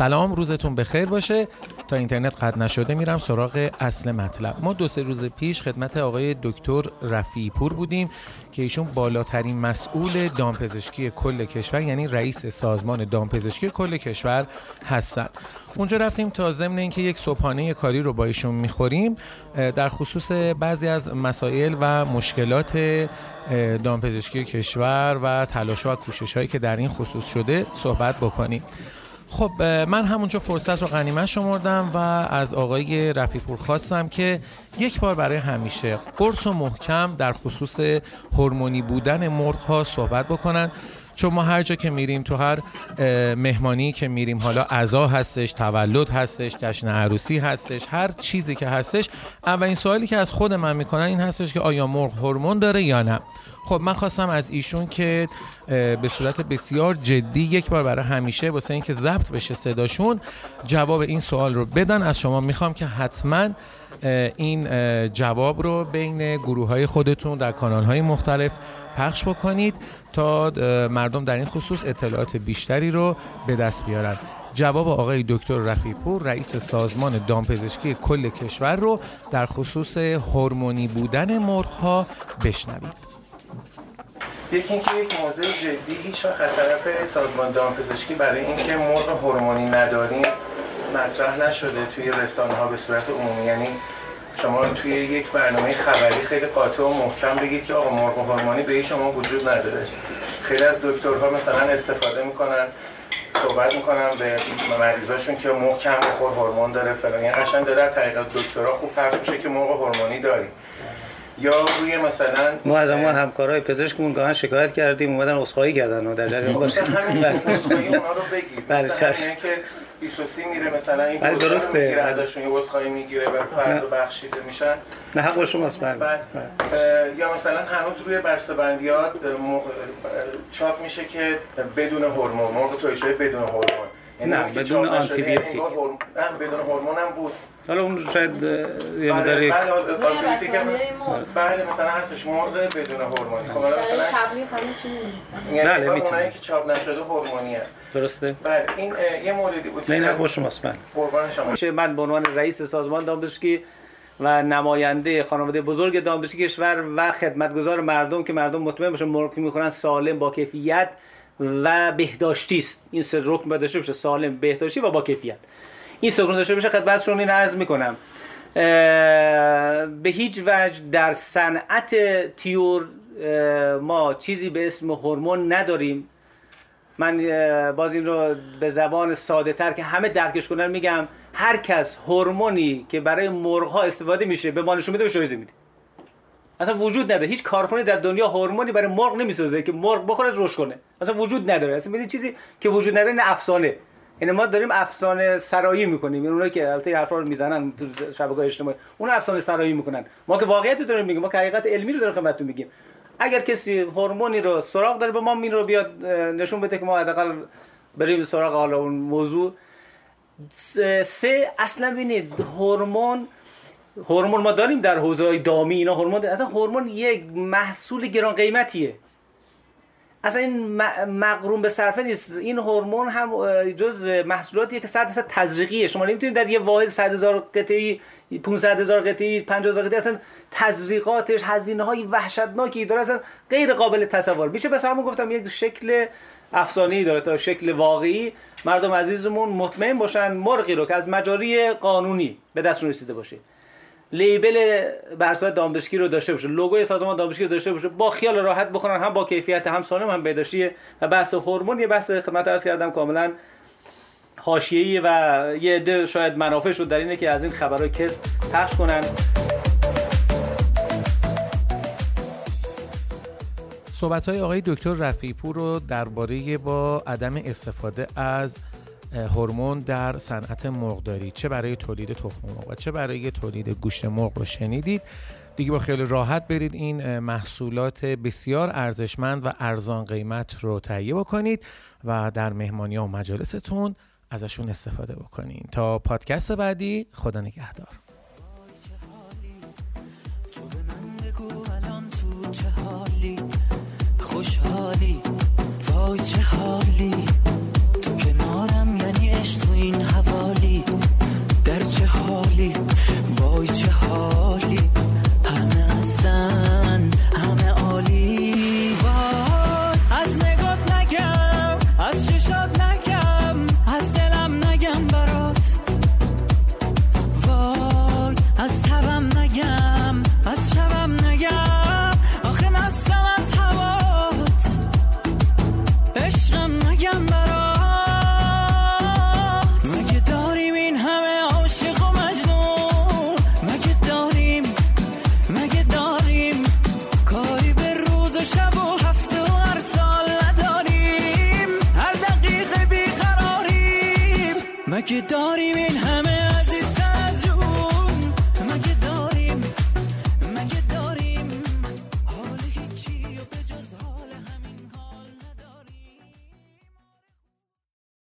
سلام روزتون بخیر باشه. تا اینترنت قطع نشده میرم سراغ اصل مطلب. ما دو سه روز پیش خدمت آقای دکتر رفیع پور بودیم که ایشون بالاترین مسئول دامپزشکی کل کشور یعنی رئیس سازمان دامپزشکی کل کشور هستن. اونجا رفتیم تا ضمن اینکه یک صبحانه کاری رو با ایشون می‌خوریم. در خصوص بعضی از مسائل و مشکلات دامپزشکی کشور و تلاش و کوشش هایی که در این خصوص شده صحبت بکنیم. خب من همونجا فرصت رو غنیمت شمردم و از آقای رفیپور خواستم که یک بار برای همیشه قرص و محکم در خصوص هورمونی بودن مرغ ها صحبت بکنن. چون ما هر جا که میریم تو هر مهمانی که میریم حالا عزا هستش تولد هستش جشن عروسی هستش هر چیزی که هستش اولین سوالی که از خود من می‌کنن این هستش که آیا مرغ هورمون داره یا نه؟ خب من خواستم از ایشون که به صورت بسیار جدی یک بار برای همیشه واسه اینکه ضبط بشه صداشون جواب این سوال رو بدن. از شما می‌خوام که حتما این جواب رو بین گروه های خودتون در کانال های مختلف پخش بکنید تا مردم در این خصوص اطلاعات بیشتری رو به دست بیارن. جواب آقای دکتر رفیپور رئیس سازمان دامپزشکی کل کشور رو در خصوص هورمونی بودن مرغ ها بشنوید. یکی اینکه یک موضوع جدی هیچ وقت طرف سازمان دامپزشکی برای اینکه مرغ هورمونی نداریم مطرح نشده توی رسانه ها به صورت عمومی. یعنی شما توی یک برنامه خبری خیلی قاطع و محکم بگید که آقا مرغ هورمونی به شما وجود نداره. خیلی از دکترها مثلا استفاده می‌کنن صحبت می‌کنن به مریضاشون که مرغ کم بخور هورمون داره فلان. یعنی قشنگ داره از طریق دکترها خوب پخش میشه که مرغ هورمونی داریم یا روی مثلا ما از اما همکارای پزشکمون گاهن شکایت کردیم اومدن اسخایی کردن و در جریان خب، باشه همین اسخایی اونا رو بگید بله که 23 میره مثلا این بله درسته. می‌گیره ازشون یه اسخایی می‌گیره و فرد بخشیده میشن. نه حق شماست بله. بله. یا مثلا هنوز روی بسته‌بندیات چاپ میشه که بدون هورمون مرغ تویشای بدون هورمون. نه بدون آنتی بیوتیک بدون هورمون هم بود. حالا اون شاید یه بله بله بله مثلا هستش مرغ بدون هورمونی. خب مثلا تبلیغ همه بله می‌تونه. که چاپ نشده هورمونیه. درسته. بله این یه موردی بود نه نه خوش شماست بله. قربان شما. من به عنوان رئیس سازمان دامپزشکی و نماینده خانواده بزرگ دامپزشکی کشور و خدمتگزار مردم که مردم مطمئن باشن مرغ می‌خورن سالم با کیفیت و بهداشتی است. این سه رکن باید داشته باشه. سالم بهداشتی و با کیفیت. این سکون داشته باشه خدمتشون این عرض می‌کنم. به هیچ وجه در صنعت تیور ما چیزی به اسم هورمون نداریم. من باز این رو به زبان ساده تر که همه درکش کنن میگم هر کس هورمونی که برای مرغ ها استفاده میشه به مالشون میده به شایزه میده. اصلا وجود نداره. هیچ کارخونه در دنیا هورمونی برای مرغ نمی‌سازه که مرغ بخوره رشد کنه. اصلا وجود نداره. اصلا چیزی که وجود نداره نه افسانه. یعنی ما داریم افسانه سرایی می‌کنیم. یعنی اونایی که البته حرفا رو می‌زنن تو شبکه‌های اجتماعی اون افسانه سرایی می‌کنن. ما که واقعیت داریم میگیم ما که حقیقت علمی رو داریم خدمتتون میگیم. اگر کسی هورمونی رو سراغ داره به ما این رو بیاد نشون بده که ما حداقل بریم سراغ حالا اون موضوع. سه اصلا ببینید هورمون هورمون ما داریم در حوزه دامی اینا هورمون اصلا هورمون یک محصول گران قیمتیه. اصلا این مقرون به صرفه نیست. این هورمون هم جز محصولاتیه که 100 درصد تزریقیه. شما نمی‌تونید در یه واحد 100 هزار قطعی 500 هزار قطعی 50 هزار قطعی اصلا تزریقاتش هزینه های وحشتناکی داره. اصلا غیر قابل تصور. میشه بس همون گفتم یک شکل افسانه‌ای داره تا شکل واقعی. مردم عزیزمون مطمئن باشن مرغی رو که از مجاری قانونی به دستشون رسیده باشه. لیبل بر دامپزشکی رو داشته باشه لوگوی سازمان دامپزشکی رو داشته باشه با خیال راحت بخورن هم با کیفیت هم سالم هم بهداشتی و بحث هورمون. یه بحث خدمت عرض کردم کاملا حاشیه‌ای و یه عده شاید منافع شد در اینه که از این خبرهای کس پخش کنن. صحبت های آقای دکتر رفیپور رو درباره با عدم استفاده از هورمون در صنعت مرغداری چه برای تولید تخم مرغ و چه برای تولید گوشت مرغ رو شنیدید؟ دیگه با خیلی راحت برید این محصولات بسیار ارزشمند و ارزان قیمت رو تهیه بکنید و در مهمانی و مجالستون ازشون استفاده بکنید تا پادکست بعدی خدا نگهدار. خوشحالی؟ وای چه نداریم